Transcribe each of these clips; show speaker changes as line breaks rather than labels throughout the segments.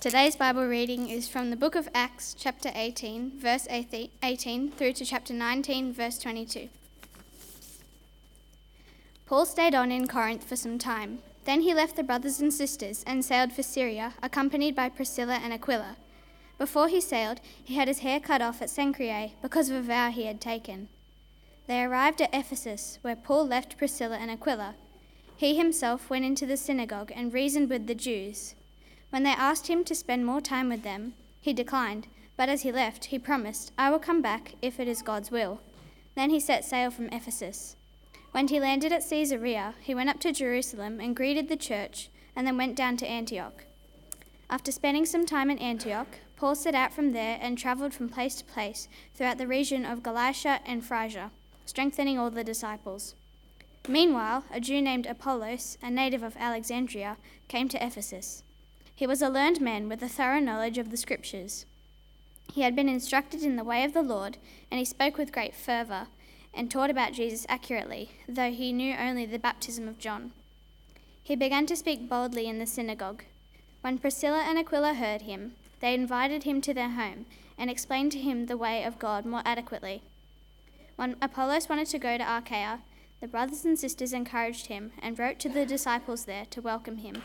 Today's Bible reading is from the book of Acts, chapter 18, verse 18, through to chapter 19, verse 22. Paul stayed on in Corinth for some time. Then he left the brothers and sisters and sailed for Syria, accompanied by Priscilla and Aquila. Before he sailed, he had his hair cut off at Cenchreae because of a vow he had taken. They arrived at Ephesus, where Paul left Priscilla and Aquila. He himself went into the synagogue and reasoned with the Jews. When they asked him to spend more time with them, he declined, but as he left, he promised, I will come back if it is God's will. Then he set sail from Ephesus. When he landed at Caesarea, he went up to Jerusalem and greeted the church, and then went down to Antioch. After spending some time in Antioch, Paul set out from there and travelled from place to place throughout the region of Galatia and Phrygia, strengthening all the disciples. Meanwhile, a Jew named Apollos, a native of Alexandria, came to Ephesus. He was a learned man with a thorough knowledge of the Scriptures. He had been instructed in the way of the Lord, and he spoke with great fervour, and taught about Jesus accurately, though he knew only the baptism of John. He began to speak boldly in the synagogue. When Priscilla and Aquila heard him, they invited him to their home and explained to him the way of God more adequately. When Apollos wanted to go to Achaia, the brothers and sisters encouraged him and wrote to the disciples there to welcome him.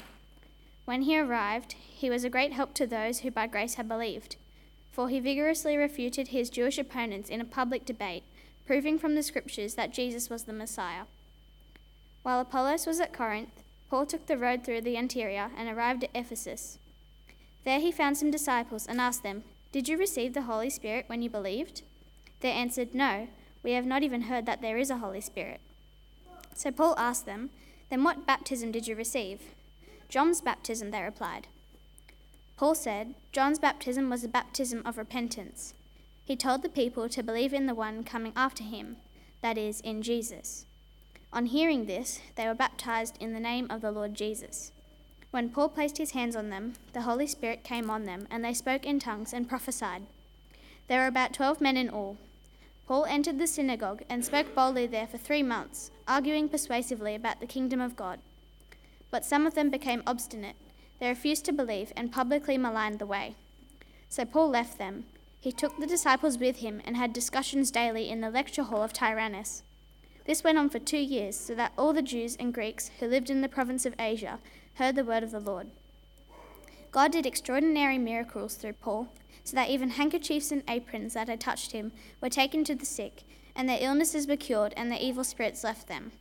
When he arrived, he was a great help to those who by grace had believed, for he vigorously refuted his Jewish opponents in a public debate, proving from the Scriptures that Jesus was the Messiah. While Apollos was at Corinth, Paul took the road through the interior and arrived at Ephesus. There he found some disciples and asked them, Did you receive the Holy Spirit when you believed? They answered, No, we have not even heard that there is a Holy Spirit. So Paul asked them, Then what baptism did you receive? John's baptism, they replied. Paul said, John's baptism was a baptism of repentance. He told the people to believe in the one coming after him, that is, in Jesus. On hearing this, they were baptized in the name of the Lord Jesus. When Paul placed his hands on them, the Holy Spirit came on them, and they spoke in tongues and prophesied. There were about twelve men in all. Paul entered the synagogue and spoke boldly there for three months, arguing persuasively about the kingdom of God. But some of them became obstinate. They refused to believe and publicly maligned the way. So Paul left them. He took the disciples with him and had discussions daily in the lecture hall of Tyrannus. This went on for two years, so that all the Jews and Greeks who lived in the province of Asia heard the word of the Lord. God did extraordinary miracles through Paul, so that even handkerchiefs and aprons that had touched him were taken to the sick, and their illnesses were cured, and the evil spirits left them.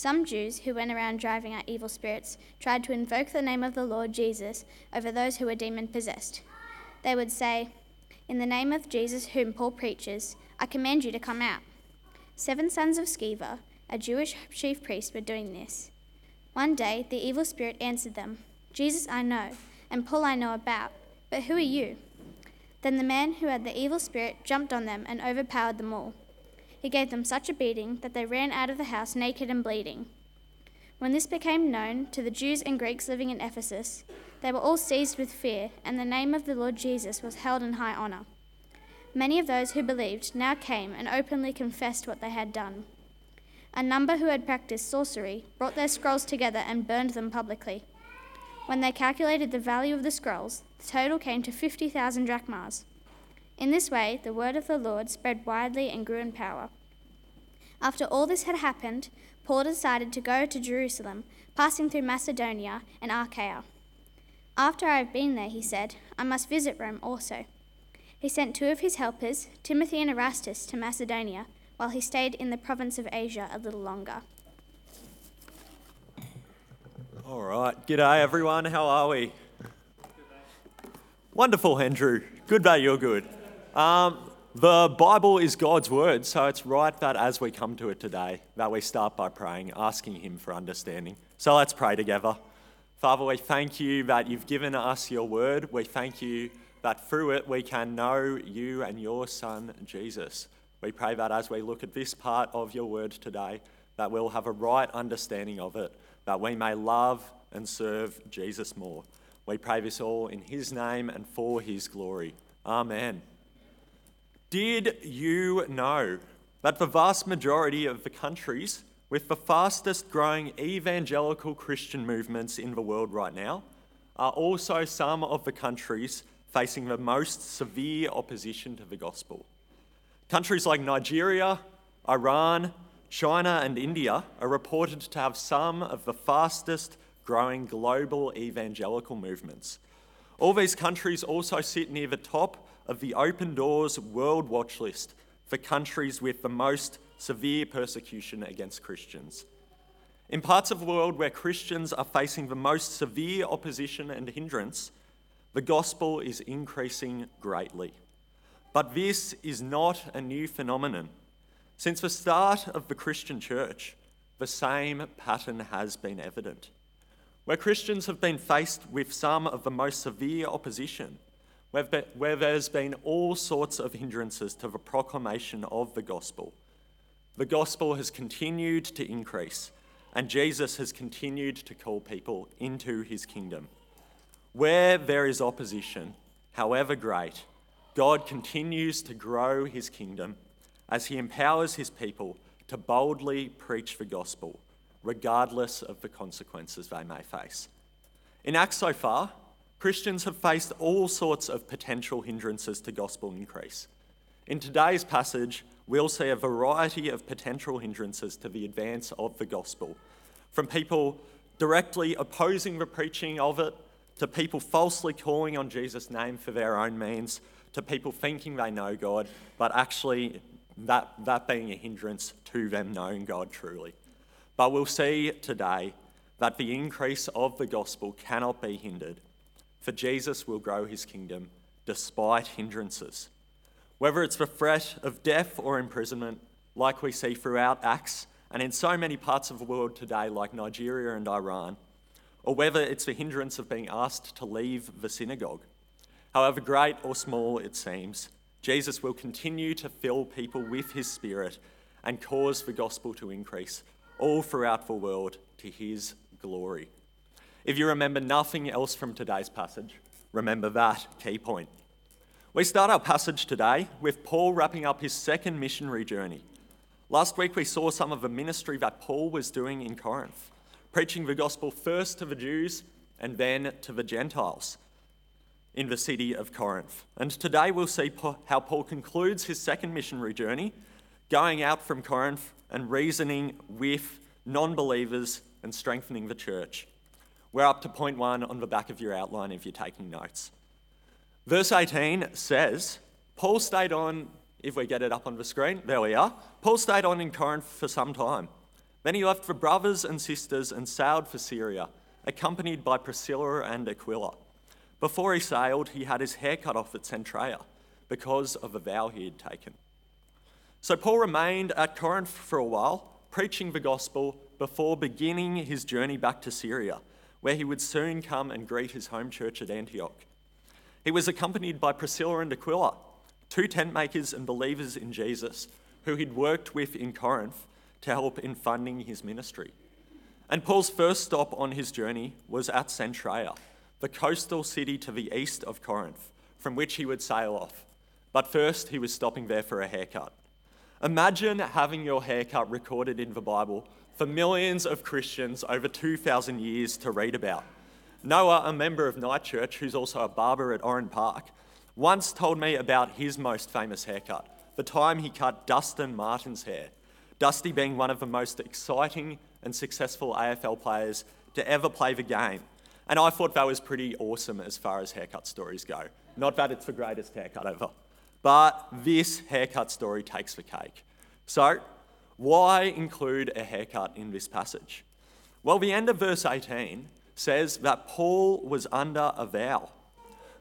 Some Jews who went around driving out evil spirits tried to invoke the name of the Lord Jesus over those who were demon possessed. They would say, In the name of Jesus whom Paul preaches, I command you to come out. Seven sons of Sceva, a Jewish chief priest, were doing this. One day the evil spirit answered them, Jesus I know, and Paul I know about, but who are you? Then the man who had the evil spirit jumped on them and overpowered them all. He gave them such a beating that they ran out of the house naked and bleeding. When this became known to the Jews and Greeks living in Ephesus, they were all seized with fear, and the name of the Lord Jesus was held in high honour. Many of those who believed now came and openly confessed what they had done. A number who had practiced sorcery brought their scrolls together and burned them publicly. When they calculated the value of the scrolls, the total came to 50,000 drachmas. In this way, the word of the Lord spread widely and grew in power. After all this had happened, Paul decided to go to Jerusalem, passing through Macedonia and Achaia. After I have been there, he said, I must visit Rome also. He sent two of his helpers, Timothy and Erastus, to Macedonia, while he stayed in the province of Asia a little longer.
All right. G'day, everyone. How are we? Wonderful, Andrew. Good day, you're good. Um, the Bible is God's word, so it's right that as we come to it today, that we start by praying, asking Him for understanding. So let's pray together. Father, we thank you that you've given us your word. We thank you that through it we can know you and your Son, Jesus. We pray that as we look at this part of your word today, that we'll have a right understanding of it, that we may love and serve Jesus more. We pray this all in his name and for his glory. Amen. Did you know that the vast majority of the countries with the fastest growing evangelical Christian movements in the world right now are also some of the countries facing the most severe opposition to the gospel. Countries like Nigeria, Iran, China, and India are reported to have some of the fastest growing global evangelical movements. All these countries also sit near the top of the Open Doors World Watch list for countries with the most severe persecution against Christians. In parts of the world where Christians are facing the most severe opposition and hindrance, the gospel is increasing greatly. But this is not a new phenomenon. Since the start of the Christian church, the same pattern has been evident. Where Christians have been faced with some of the most severe opposition, where there's been all sorts of hindrances to the proclamation of the gospel, the gospel has continued to increase and Jesus has continued to call people into his kingdom. Where there is opposition, however great, God continues to grow his kingdom as he empowers his people to boldly preach the gospel, regardless of the consequences they may face. In Acts so far, Christians have faced all sorts of potential hindrances to gospel increase. In today's passage, we'll see a variety of potential hindrances to the advance of the gospel, from people directly opposing the preaching of it, to people falsely calling on Jesus' name for their own means, to people thinking they know God, but actually that, that being a hindrance to them knowing God truly. But we'll see today that the increase of the gospel cannot be hindered, for Jesus will grow his kingdom despite hindrances. Whether it's the threat of death or imprisonment, like we see throughout Acts and in so many parts of the world today, like Nigeria and Iran, or whether it's the hindrance of being asked to leave the synagogue. However great or small it seems, Jesus will continue to fill people with his Spirit and cause the gospel to increase all throughout the world to his glory. If you remember nothing else from today's passage, remember that key point. We start our passage today with Paul wrapping up his second missionary journey. Last week we saw some of the ministry that Paul was doing in Corinth, preaching the gospel first to the Jews and then to the Gentiles in the city of Corinth. And today we'll see how Paul concludes his second missionary journey, going out from Corinth and reasoning with non believers and strengthening the church. We're up to point one on the back of your outline if you're taking notes. Verse 18 says, Paul stayed on, if we get it up on the screen, there we are. Paul stayed on in Corinth for some time. Then he left for brothers and sisters and sailed for Syria, accompanied by Priscilla and Aquila. Before he sailed, he had his hair cut off at Cenchreae because of a vow he had taken. So Paul remained at Corinth for a while, preaching the gospel before beginning his journey back to Syria, where he would soon come and greet his home church at Antioch. He was accompanied by Priscilla and Aquila, two tent makers and believers in Jesus, who he'd worked with in Corinth to help in funding his ministry. And Paul's first stop on his journey was at Cenchreae, the coastal city to the east of Corinth, from which he would sail off. But first, he was stopping there for a haircut. Imagine having your haircut recorded in the Bible for millions of Christians over 2,000 years to read about. Noah, a member of Night Church, who's also a barber at Oran Park, once told me about his most famous haircut, the time he cut Dustin Martin's hair. Dusty being one of the most exciting and successful AFL players to ever play the game. And I thought that was pretty awesome as far as haircut stories go. Not that it's the greatest haircut ever, but this haircut story takes the cake. So, why include a haircut in this passage? Well, the end of verse 18 says that Paul was under a vow.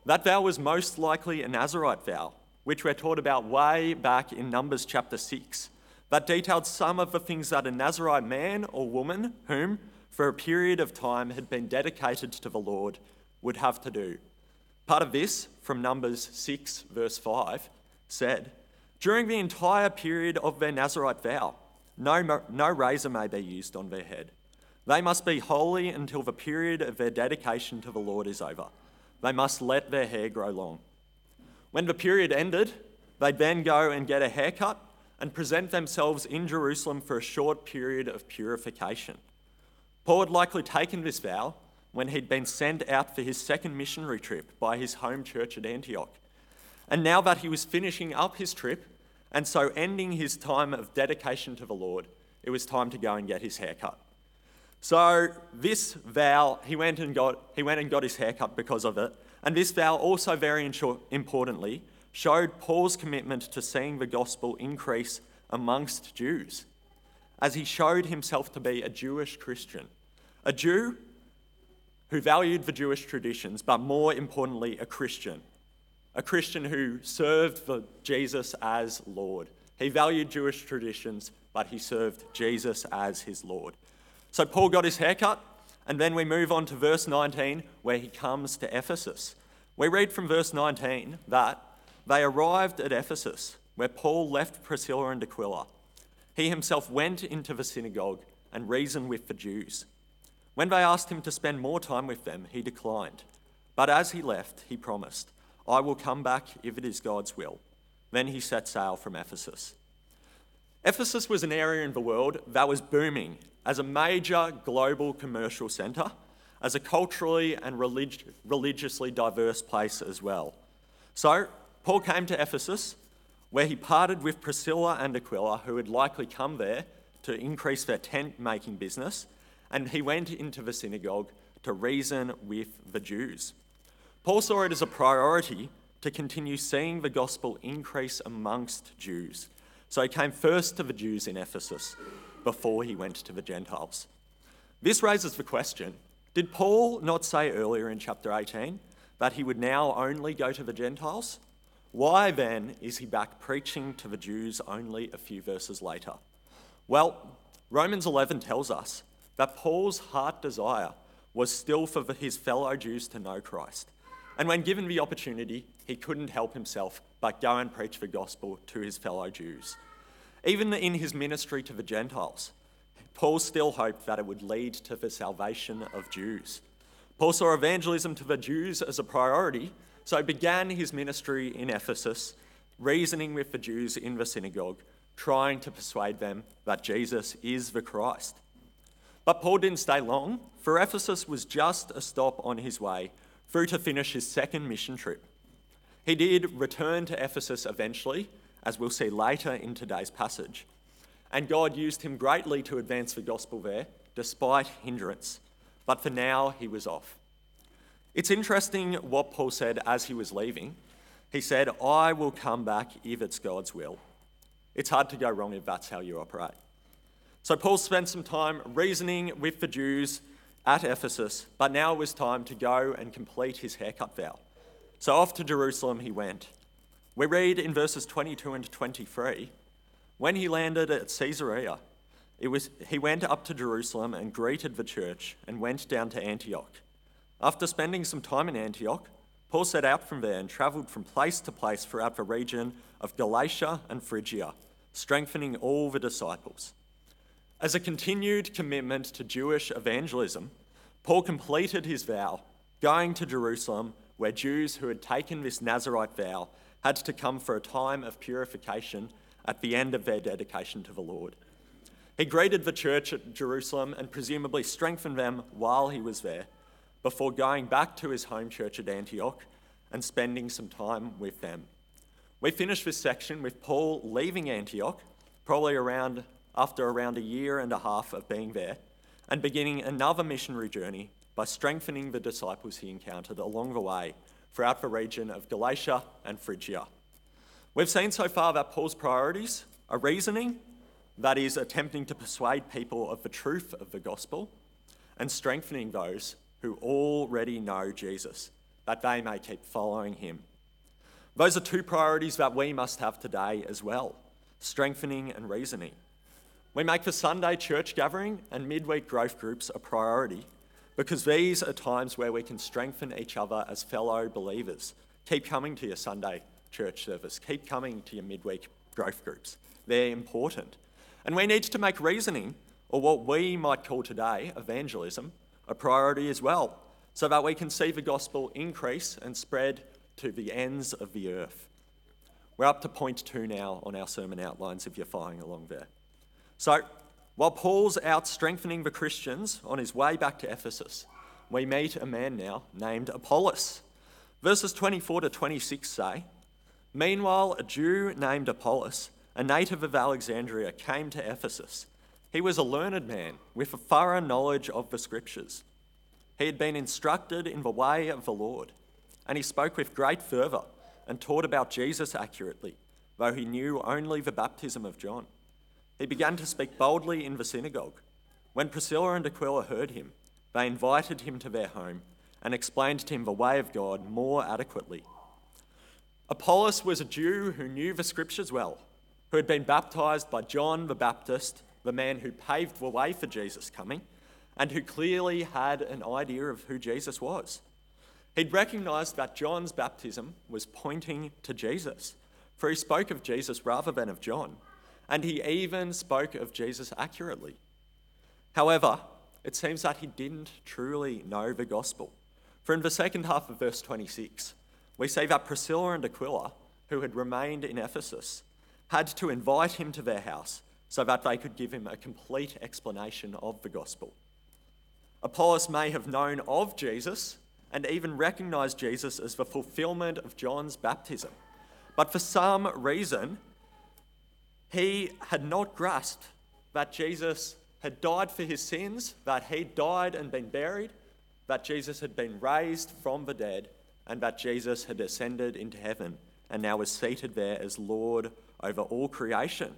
That vow was most likely a Nazarite vow, which we're taught about way back in Numbers chapter 6, that detailed some of the things that a Nazarite man or woman, whom for a period of time had been dedicated to the Lord, would have to do. Part of this, from Numbers 6, verse 5, said, During the entire period of their Nazarite vow, no, no razor may be used on their head. They must be holy until the period of their dedication to the Lord is over. They must let their hair grow long. When the period ended, they'd then go and get a haircut and present themselves in Jerusalem for a short period of purification. Paul had likely taken this vow when he'd been sent out for his second missionary trip by his home church at Antioch. And now that he was finishing up his trip, and so ending his time of dedication to the Lord, it was time to go and get his hair cut. So this vow, he went and got, he went and got his hair cut because of it. And this vow also very importantly showed Paul's commitment to seeing the gospel increase amongst Jews, as he showed himself to be a Jewish Christian, a Jew who valued the Jewish traditions, but more importantly, a Christian, a Christian who served Jesus as Lord. He valued Jewish traditions, but he served Jesus as his Lord. So Paul got his haircut, and then we move on to verse 19, where he comes to Ephesus. We read from verse 19 that they arrived at Ephesus, where Paul left Priscilla and Aquila. He himself went into the synagogue and reasoned with the Jews. When they asked him to spend more time with them, he declined. But as he left, he promised, I will come back if it is God's will. Then he set sail from Ephesus. Ephesus was an area in the world that was booming as a major global commercial centre, as a culturally and relig- religiously diverse place as well. So, Paul came to Ephesus, where he parted with Priscilla and Aquila, who had likely come there to increase their tent making business, and he went into the synagogue to reason with the Jews. Paul saw it as a priority to continue seeing the gospel increase amongst Jews. So he came first to the Jews in Ephesus before he went to the Gentiles. This raises the question did Paul not say earlier in chapter 18 that he would now only go to the Gentiles? Why then is he back preaching to the Jews only a few verses later? Well, Romans 11 tells us that Paul's heart desire was still for his fellow Jews to know Christ. And when given the opportunity, he couldn't help himself but go and preach the gospel to his fellow Jews. Even in his ministry to the Gentiles, Paul still hoped that it would lead to the salvation of Jews. Paul saw evangelism to the Jews as a priority so he began his ministry in Ephesus, reasoning with the Jews in the synagogue, trying to persuade them that Jesus is the Christ. But Paul didn't stay long, for Ephesus was just a stop on his way through to finish his second mission trip. He did return to Ephesus eventually, as we'll see later in today's passage. And God used him greatly to advance the gospel there, despite hindrance. But for now, he was off. It's interesting what Paul said as he was leaving. He said, I will come back if it's God's will. It's hard to go wrong if that's how you operate. So Paul spent some time reasoning with the Jews at Ephesus, but now it was time to go and complete his haircut vow. So off to Jerusalem he went. We read in verses 22 and 23 when he landed at Caesarea, it was, he went up to Jerusalem and greeted the church and went down to Antioch. After spending some time in Antioch, Paul set out from there and travelled from place to place throughout the region of Galatia and Phrygia, strengthening all the disciples. As a continued commitment to Jewish evangelism, Paul completed his vow, going to Jerusalem, where Jews who had taken this Nazarite vow had to come for a time of purification at the end of their dedication to the Lord. He greeted the church at Jerusalem and presumably strengthened them while he was there before going back to his home church at Antioch and spending some time with them. We finish this section with Paul leaving Antioch, probably around after around a year and a half of being there, and beginning another missionary journey by strengthening the disciples he encountered along the way throughout the region of Galatia and Phrygia. We've seen so far that Paul's priorities are reasoning, that is, attempting to persuade people of the truth of the gospel, and strengthening those who already know Jesus, that they may keep following him. Those are two priorities that we must have today as well strengthening and reasoning. We make the Sunday church gathering and midweek growth groups a priority because these are times where we can strengthen each other as fellow believers. Keep coming to your Sunday church service, keep coming to your midweek growth groups. They're important. And we need to make reasoning, or what we might call today evangelism, a priority as well, so that we can see the gospel increase and spread to the ends of the earth. We're up to point two now on our sermon outlines if you're following along there. So, while Paul's out strengthening the Christians on his way back to Ephesus, we meet a man now named Apollos. Verses 24 to 26 say, Meanwhile, a Jew named Apollos, a native of Alexandria, came to Ephesus. He was a learned man with a thorough knowledge of the scriptures. He had been instructed in the way of the Lord, and he spoke with great fervour and taught about Jesus accurately, though he knew only the baptism of John. He began to speak boldly in the synagogue. When Priscilla and Aquila heard him, they invited him to their home and explained to him the way of God more adequately. Apollos was a Jew who knew the scriptures well, who had been baptized by John the Baptist, the man who paved the way for Jesus' coming, and who clearly had an idea of who Jesus was. He'd recognized that John's baptism was pointing to Jesus, for he spoke of Jesus rather than of John, and he even spoke of Jesus accurately. However, it seems that he didn't truly know the gospel. For in the second half of verse 26, we see that Priscilla and Aquila, who had remained in Ephesus, had to invite him to their house so that they could give him a complete explanation of the gospel. Apollos may have known of Jesus and even recognized Jesus as the fulfillment of John's baptism, but for some reason, he had not grasped that Jesus had died for his sins, that he died and been buried, that Jesus had been raised from the dead, and that Jesus had ascended into heaven and now was seated there as Lord over all creation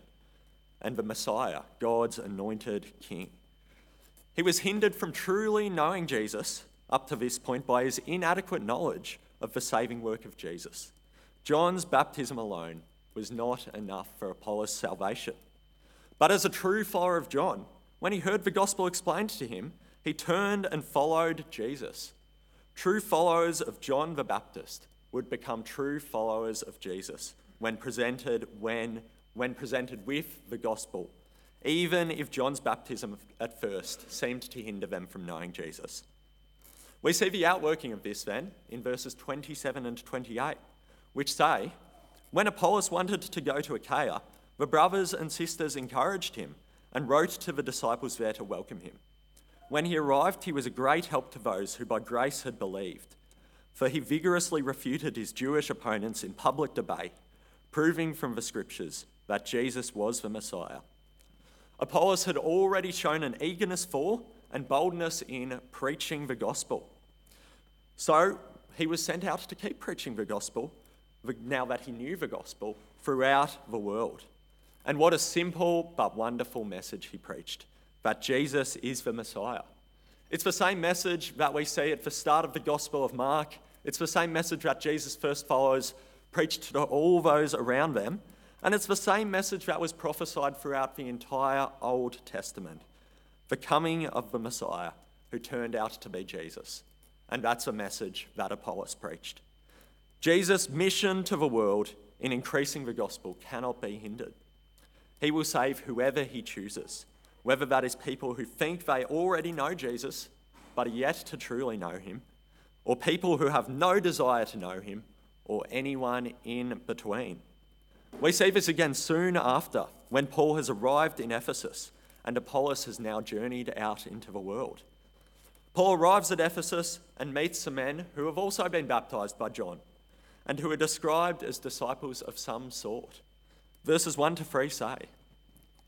and the Messiah, God's anointed King. He was hindered from truly knowing Jesus up to this point by his inadequate knowledge of the saving work of Jesus. John's baptism alone was not enough for Apollos' salvation. But as a true follower of John, when he heard the gospel explained to him, he turned and followed Jesus. True followers of John the Baptist would become true followers of Jesus when presented when when presented with the gospel, even if John's baptism at first seemed to hinder them from knowing Jesus. We see the outworking of this then in verses 27 and 28, which say, When Apollos wanted to go to Achaia, the brothers and sisters encouraged him and wrote to the disciples there to welcome him. When he arrived, he was a great help to those who by grace had believed, for he vigorously refuted his Jewish opponents in public debate, proving from the scriptures that Jesus was the Messiah. Apollos had already shown an eagerness for and boldness in preaching the gospel. So he was sent out to keep preaching the gospel, now that he knew the gospel, throughout the world. And what a simple but wonderful message he preached that Jesus is the Messiah. It's the same message that we see at the start of the Gospel of Mark. It's the same message that Jesus' first followers preached to all those around them. And it's the same message that was prophesied throughout the entire Old Testament the coming of the Messiah, who turned out to be Jesus. And that's a message that Apollos preached. Jesus' mission to the world in increasing the gospel cannot be hindered. He will save whoever he chooses, whether that is people who think they already know Jesus but are yet to truly know him, or people who have no desire to know him, or anyone in between. We see this again soon after, when Paul has arrived in Ephesus and Apollos has now journeyed out into the world. Paul arrives at Ephesus and meets some men who have also been baptized by John and who are described as disciples of some sort. Verses 1 to 3 say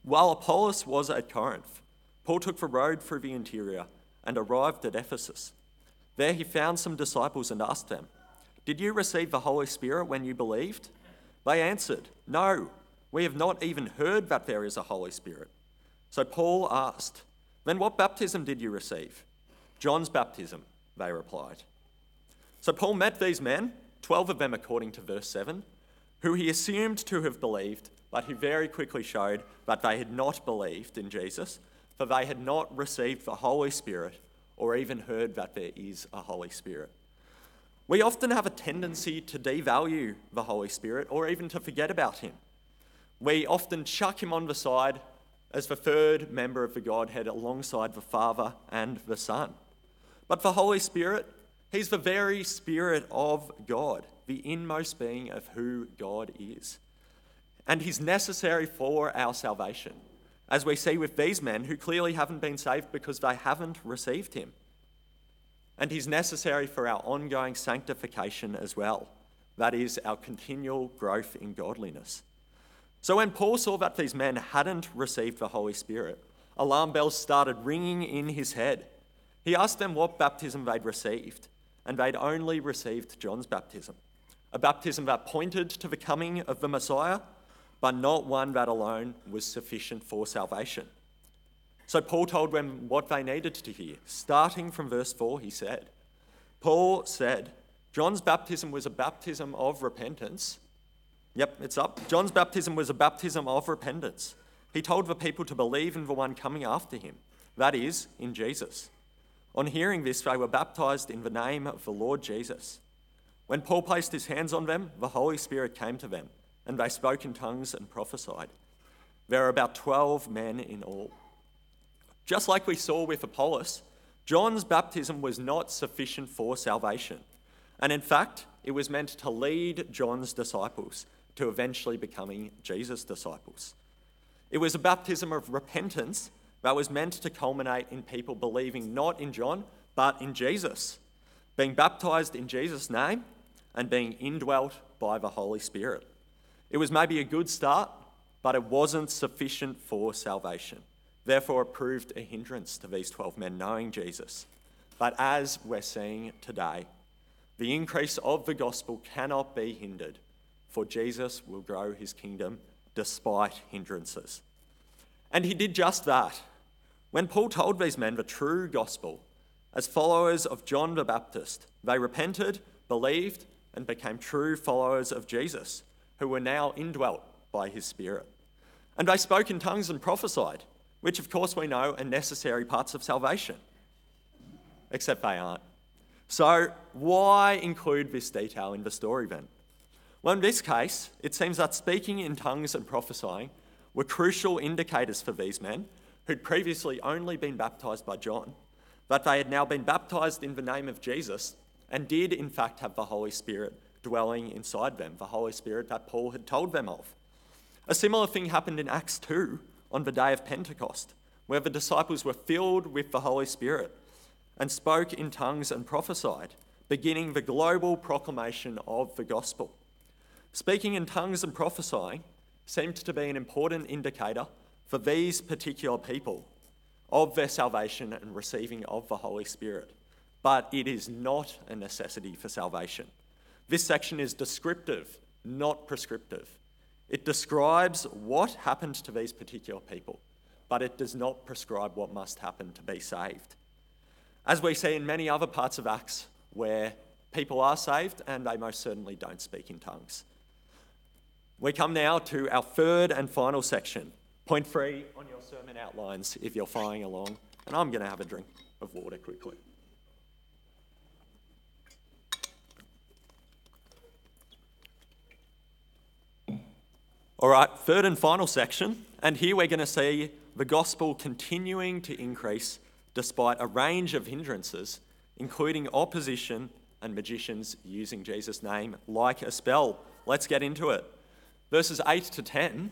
While Apollos was at Corinth, Paul took the road through the interior and arrived at Ephesus. There he found some disciples and asked them, Did you receive the Holy Spirit when you believed? They answered, No, we have not even heard that there is a Holy Spirit. So Paul asked, Then what baptism did you receive? John's baptism, they replied. So Paul met these men, 12 of them according to verse 7, who he assumed to have believed, but he very quickly showed that they had not believed in Jesus, for they had not received the Holy Spirit or even heard that there is a Holy Spirit. We often have a tendency to devalue the Holy Spirit or even to forget about him. We often chuck him on the side as the third member of the Godhead alongside the Father and the Son. But the Holy Spirit, he's the very Spirit of God, the inmost being of who God is. And he's necessary for our salvation, as we see with these men who clearly haven't been saved because they haven't received him. and he's necessary for our ongoing sanctification as well. That is, our continual growth in godliness. So when Paul saw that these men hadn't received the Holy Spirit, alarm bells started ringing in his head. He asked them what baptism they'd received, and they'd only received John's baptism, a baptism that pointed to the coming of the Messiah, but not one that alone was sufficient for salvation. So Paul told them what they needed to hear. Starting from verse 4, he said, Paul said, John's baptism was a baptism of repentance. Yep, it's up. John's baptism was a baptism of repentance. He told the people to believe in the one coming after him, that is, in Jesus. On hearing this, they were baptized in the name of the Lord Jesus. When Paul placed his hands on them, the Holy Spirit came to them, and they spoke in tongues and prophesied. There were about 12 men in all. Just like we saw with Apollos, John's baptism was not sufficient for salvation. And in fact, it was meant to lead John's disciples to eventually becoming Jesus' disciples. It was a baptism of repentance that was meant to culminate in people believing not in John, but in Jesus, being baptized in Jesus' name and being indwelt by the Holy Spirit. It was maybe a good start, but it wasn't sufficient for salvation. Therefore, it proved a hindrance to these 12 men knowing Jesus. But as we're seeing today, the increase of the gospel cannot be hindered, for Jesus will grow his kingdom despite hindrances. And he did just that. When Paul told these men the true gospel, as followers of John the Baptist, they repented, believed, and became true followers of Jesus, who were now indwelt by his Spirit. And they spoke in tongues and prophesied which of course we know are necessary parts of salvation. Except they aren't. So, why include this detail in the story then? Well, in this case, it seems that speaking in tongues and prophesying were crucial indicators for these men who'd previously only been baptized by John, but they had now been baptized in the name of Jesus and did, in fact, have the Holy Spirit dwelling inside them, the Holy Spirit that Paul had told them of. A similar thing happened in Acts 2 on the day of Pentecost, where the disciples were filled with the Holy Spirit and spoke in tongues and prophesied, beginning the global proclamation of the gospel. Speaking in tongues and prophesying seemed to be an important indicator for these particular people of their salvation and receiving of the Holy Spirit. But it is not a necessity for salvation. This section is descriptive, not prescriptive. It describes what happened to these particular people, but it does not prescribe what must happen to be saved. As we see in many other parts of Acts where people are saved and they most certainly don't speak in tongues. We come now to our third and final section. Point three on your sermon outlines if you're following along. And I'm going to have a drink of water quickly. All right, third and final section. And here we're going to see the gospel continuing to increase despite a range of hindrances, including opposition and magicians using Jesus' name like a spell. Let's get into it. Verses 8 to 10,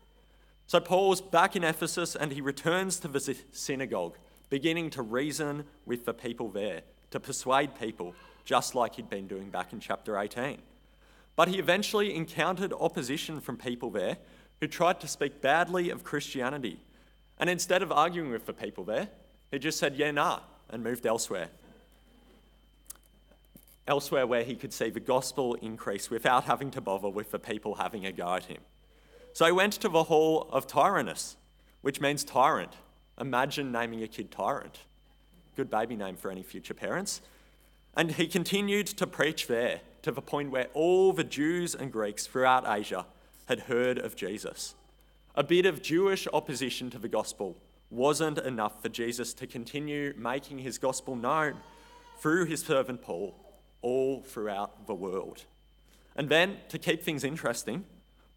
So Paul's back in Ephesus and he returns to the synagogue, beginning to reason with the people there, to persuade people, just like he'd been doing back in chapter 18. But he eventually encountered opposition from people there who tried to speak badly of Christianity. And instead of arguing with the people there, he just said, yeah, nah, and moved elsewhere. Elsewhere where he could see the gospel increase without having to bother with the people having a go at him. So he went to the hall of Tyrannus, which means tyrant. Imagine naming a kid Tyrant. Good baby name for any future parents. And he continued to preach there to the point where all the Jews and Greeks throughout Asia had heard of Jesus. A bit of Jewish opposition to the gospel wasn't enough for Jesus to continue making his gospel known through his servant Paul, all throughout the world. And then, to keep things interesting,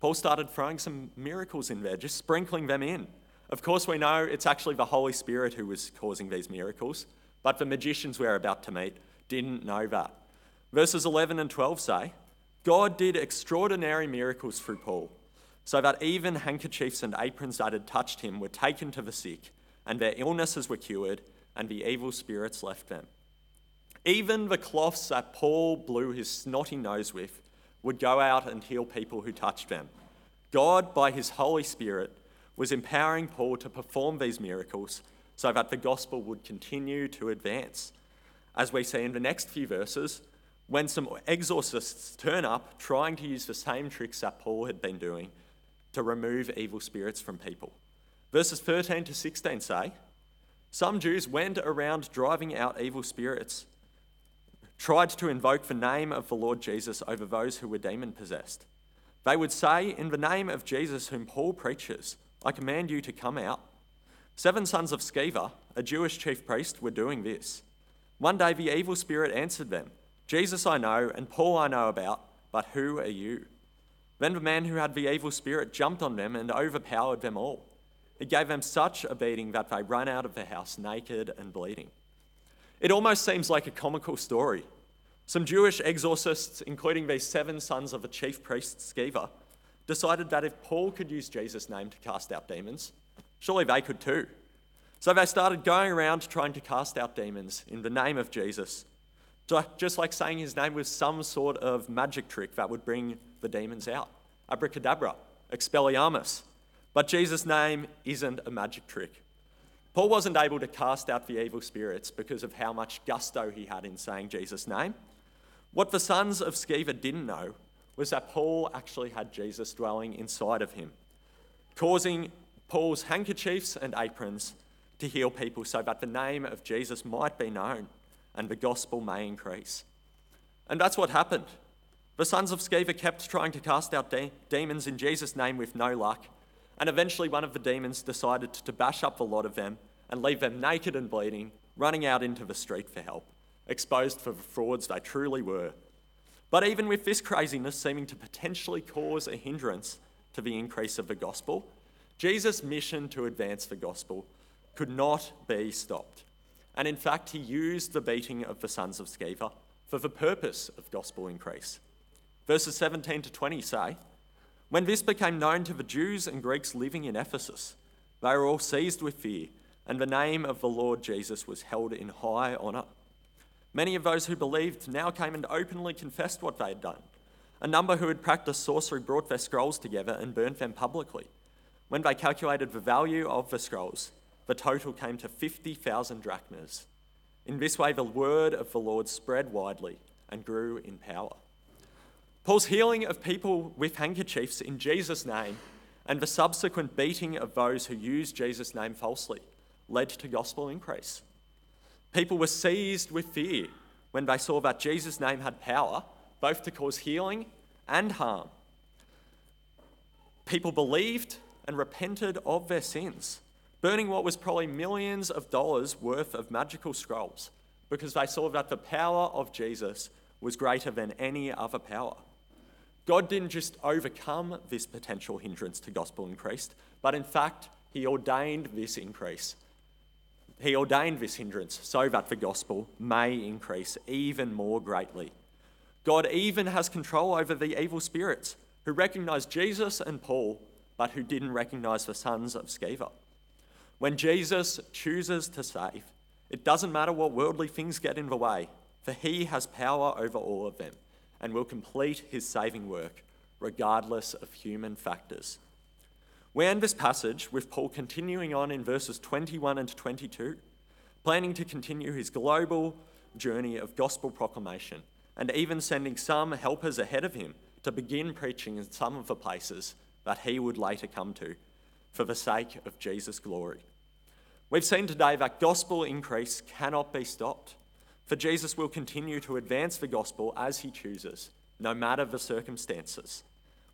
Paul started throwing some miracles in there, just sprinkling them in. Of course, we know it's actually the Holy Spirit who was causing these miracles, but the magicians we're about to meet didn't know that. Verses 11 and 12 say, God did extraordinary miracles through Paul, so that even handkerchiefs and aprons that had touched him were taken to the sick, and their illnesses were cured, and the evil spirits left them. Even the cloths that Paul blew his snotty nose with would go out and heal people who touched them. God, by his Holy Spirit, was empowering Paul to perform these miracles so that the gospel would continue to advance. As we see in the next few verses, when some exorcists turn up trying to use the same tricks that Paul had been doing to remove evil spirits from people. Verses 13 to 16 say, Some Jews went around driving out evil spirits tried to invoke the name of the Lord Jesus over those who were demon possessed. They would say, In the name of Jesus, whom Paul preaches, I command you to come out. Seven sons of Sceva, a Jewish chief priest, were doing this. One day the evil spirit answered them, Jesus I know, and Paul I know about, but who are you? Then the man who had the evil spirit jumped on them and overpowered them all. He gave them such a beating that they ran out of the house naked and bleeding. It almost seems like a comical story. Some Jewish exorcists, including these seven sons of a chief priest Sceva, decided that if Paul could use Jesus' name to cast out demons, surely they could too. So they started going around trying to cast out demons in the name of Jesus, just like saying his name was some sort of magic trick that would bring the demons out. Abracadabra, Expelliarmus. But Jesus' name isn't a magic trick. Paul wasn't able to cast out the evil spirits because of how much gusto he had in saying Jesus' name. What the sons of Sceva didn't know was that Paul actually had Jesus dwelling inside of him, causing Paul's handkerchiefs and aprons to heal people so that the name of Jesus might be known and the gospel may increase. And that's what happened. The sons of Sceva kept trying to cast out de- demons in Jesus' name with no luck, and eventually, one of the demons decided to bash up the lot of them and leave them naked and bleeding, running out into the street for help, exposed for the frauds they truly were. But even with this craziness seeming to potentially cause a hindrance to the increase of the gospel, Jesus' mission to advance the gospel could not be stopped. And in fact, he used the beating of the sons of Sceva for the purpose of gospel increase. Verses 17 to 20 say, when this became known to the Jews and Greeks living in Ephesus, they were all seized with fear, and the name of the Lord Jesus was held in high honour. Many of those who believed now came and openly confessed what they had done. A number who had practiced sorcery brought their scrolls together and burnt them publicly. When they calculated the value of the scrolls, the total came to 50,000 drachmas. In this way, the word of the Lord spread widely and grew in power. Paul's healing of people with handkerchiefs in Jesus' name and the subsequent beating of those who used Jesus' name falsely led to gospel increase. People were seized with fear when they saw that Jesus' name had power both to cause healing and harm. People believed and repented of their sins, burning what was probably millions of dollars worth of magical scrolls because they saw that the power of Jesus was greater than any other power. God didn't just overcome this potential hindrance to gospel increase, but in fact, He ordained this increase. He ordained this hindrance so that the gospel may increase even more greatly. God even has control over the evil spirits who recognized Jesus and Paul, but who didn't recognize the sons of Sceva. When Jesus chooses to save, it doesn't matter what worldly things get in the way, for he has power over all of them and will complete his saving work, regardless of human factors. We end this passage with Paul continuing on in verses 21 and 22, planning to continue his global journey of gospel proclamation and even sending some helpers ahead of him to begin preaching in some of the places that he would later come to for the sake of Jesus' glory. We've seen today that gospel increase cannot be stopped. For Jesus will continue to advance the gospel as he chooses, no matter the circumstances.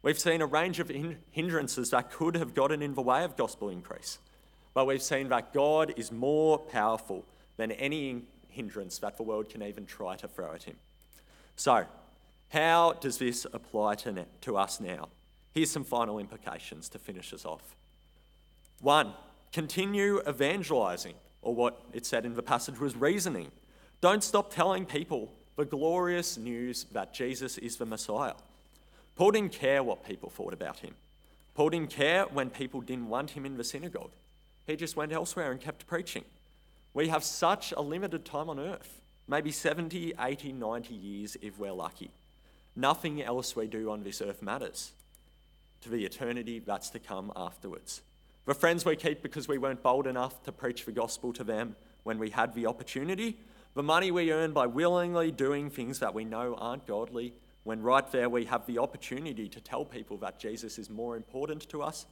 We've seen a range of hindrances that could have gotten in the way of gospel increase, but we've seen that God is more powerful than any hindrance that the world can even try to throw at him. So, how does this apply to, to us now? Here's some final implications to finish us off. One, continue evangelizing, or what it said in the passage was reasoning. Don't stop telling people the glorious news that Jesus is the Messiah. Paul didn't care what people thought about him. Paul didn't care when people didn't want him in the synagogue. He just went elsewhere and kept preaching. We have such a limited time on earth, maybe 70, 80, 90 years if we're lucky. Nothing else we do on this earth matters to the eternity that's to come afterwards. The friends we keep because we weren't bold enough to preach the gospel to them when we had the opportunity, the money we earn by willingly doing things that we know aren't godly, when right there we have the opportunity to tell people that Jesus is more important to us,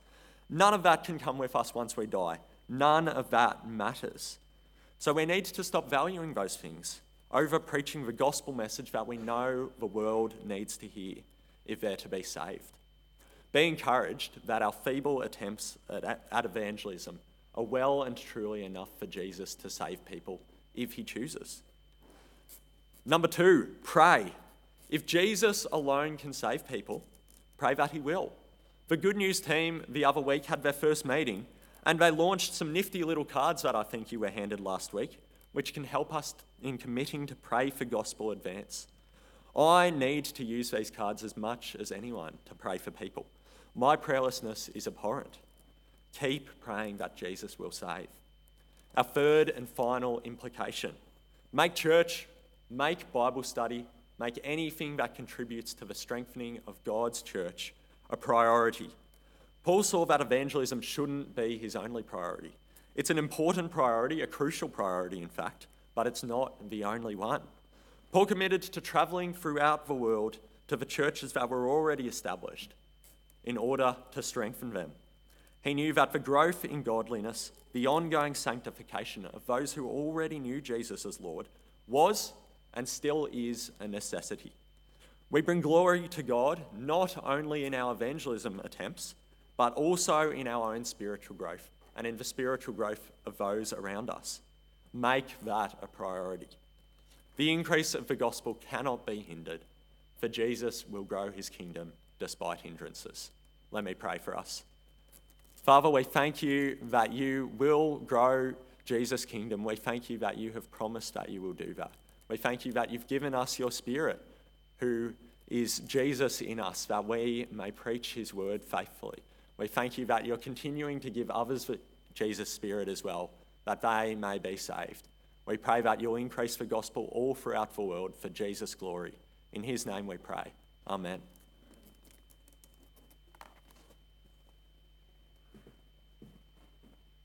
none of that can come with us once we die. None of that matters. So we need to stop valuing those things over preaching the gospel message that we know the world needs to hear if they're to be saved. Be encouraged that our feeble attempts at, at evangelism are well and truly enough for Jesus to save people if he chooses. Number two, pray. If Jesus alone can save people, pray that he will. The Good News team the other week had their first meeting and they launched some nifty little cards that I think you were handed last week, which can help us in committing to pray for gospel advance. I need to use these cards as much as anyone to pray for people. My prayerlessness is abhorrent. Keep praying that Jesus will save. Our third and final implication make church, make Bible study, make anything that contributes to the strengthening of God's church a priority Paul saw that evangelism shouldn't be his only priority. It's an important priority, a crucial priority, in fact, but it's not the only one. Paul committed to travelling throughout the world to the churches that were already established in order to strengthen them. He knew that the growth in godliness, the ongoing sanctification of those who already knew Jesus as Lord, was and still is a necessity. We bring glory to God not only in our evangelism attempts, but also in our own spiritual growth and in the spiritual growth of those around us. Make that a priority. The increase of the gospel cannot be hindered, for Jesus will grow his kingdom despite hindrances. Let me pray for us. Father, we thank you that you will grow Jesus' kingdom. We thank you that you have promised that you will do that. We thank you that you've given us your Spirit, who is Jesus in us, that we may preach his word faithfully. We thank you that you're continuing to give others Jesus' Spirit as well, that they may be saved. We pray that you'll increase the gospel all throughout the world for Jesus' glory. In his name we pray. Amen.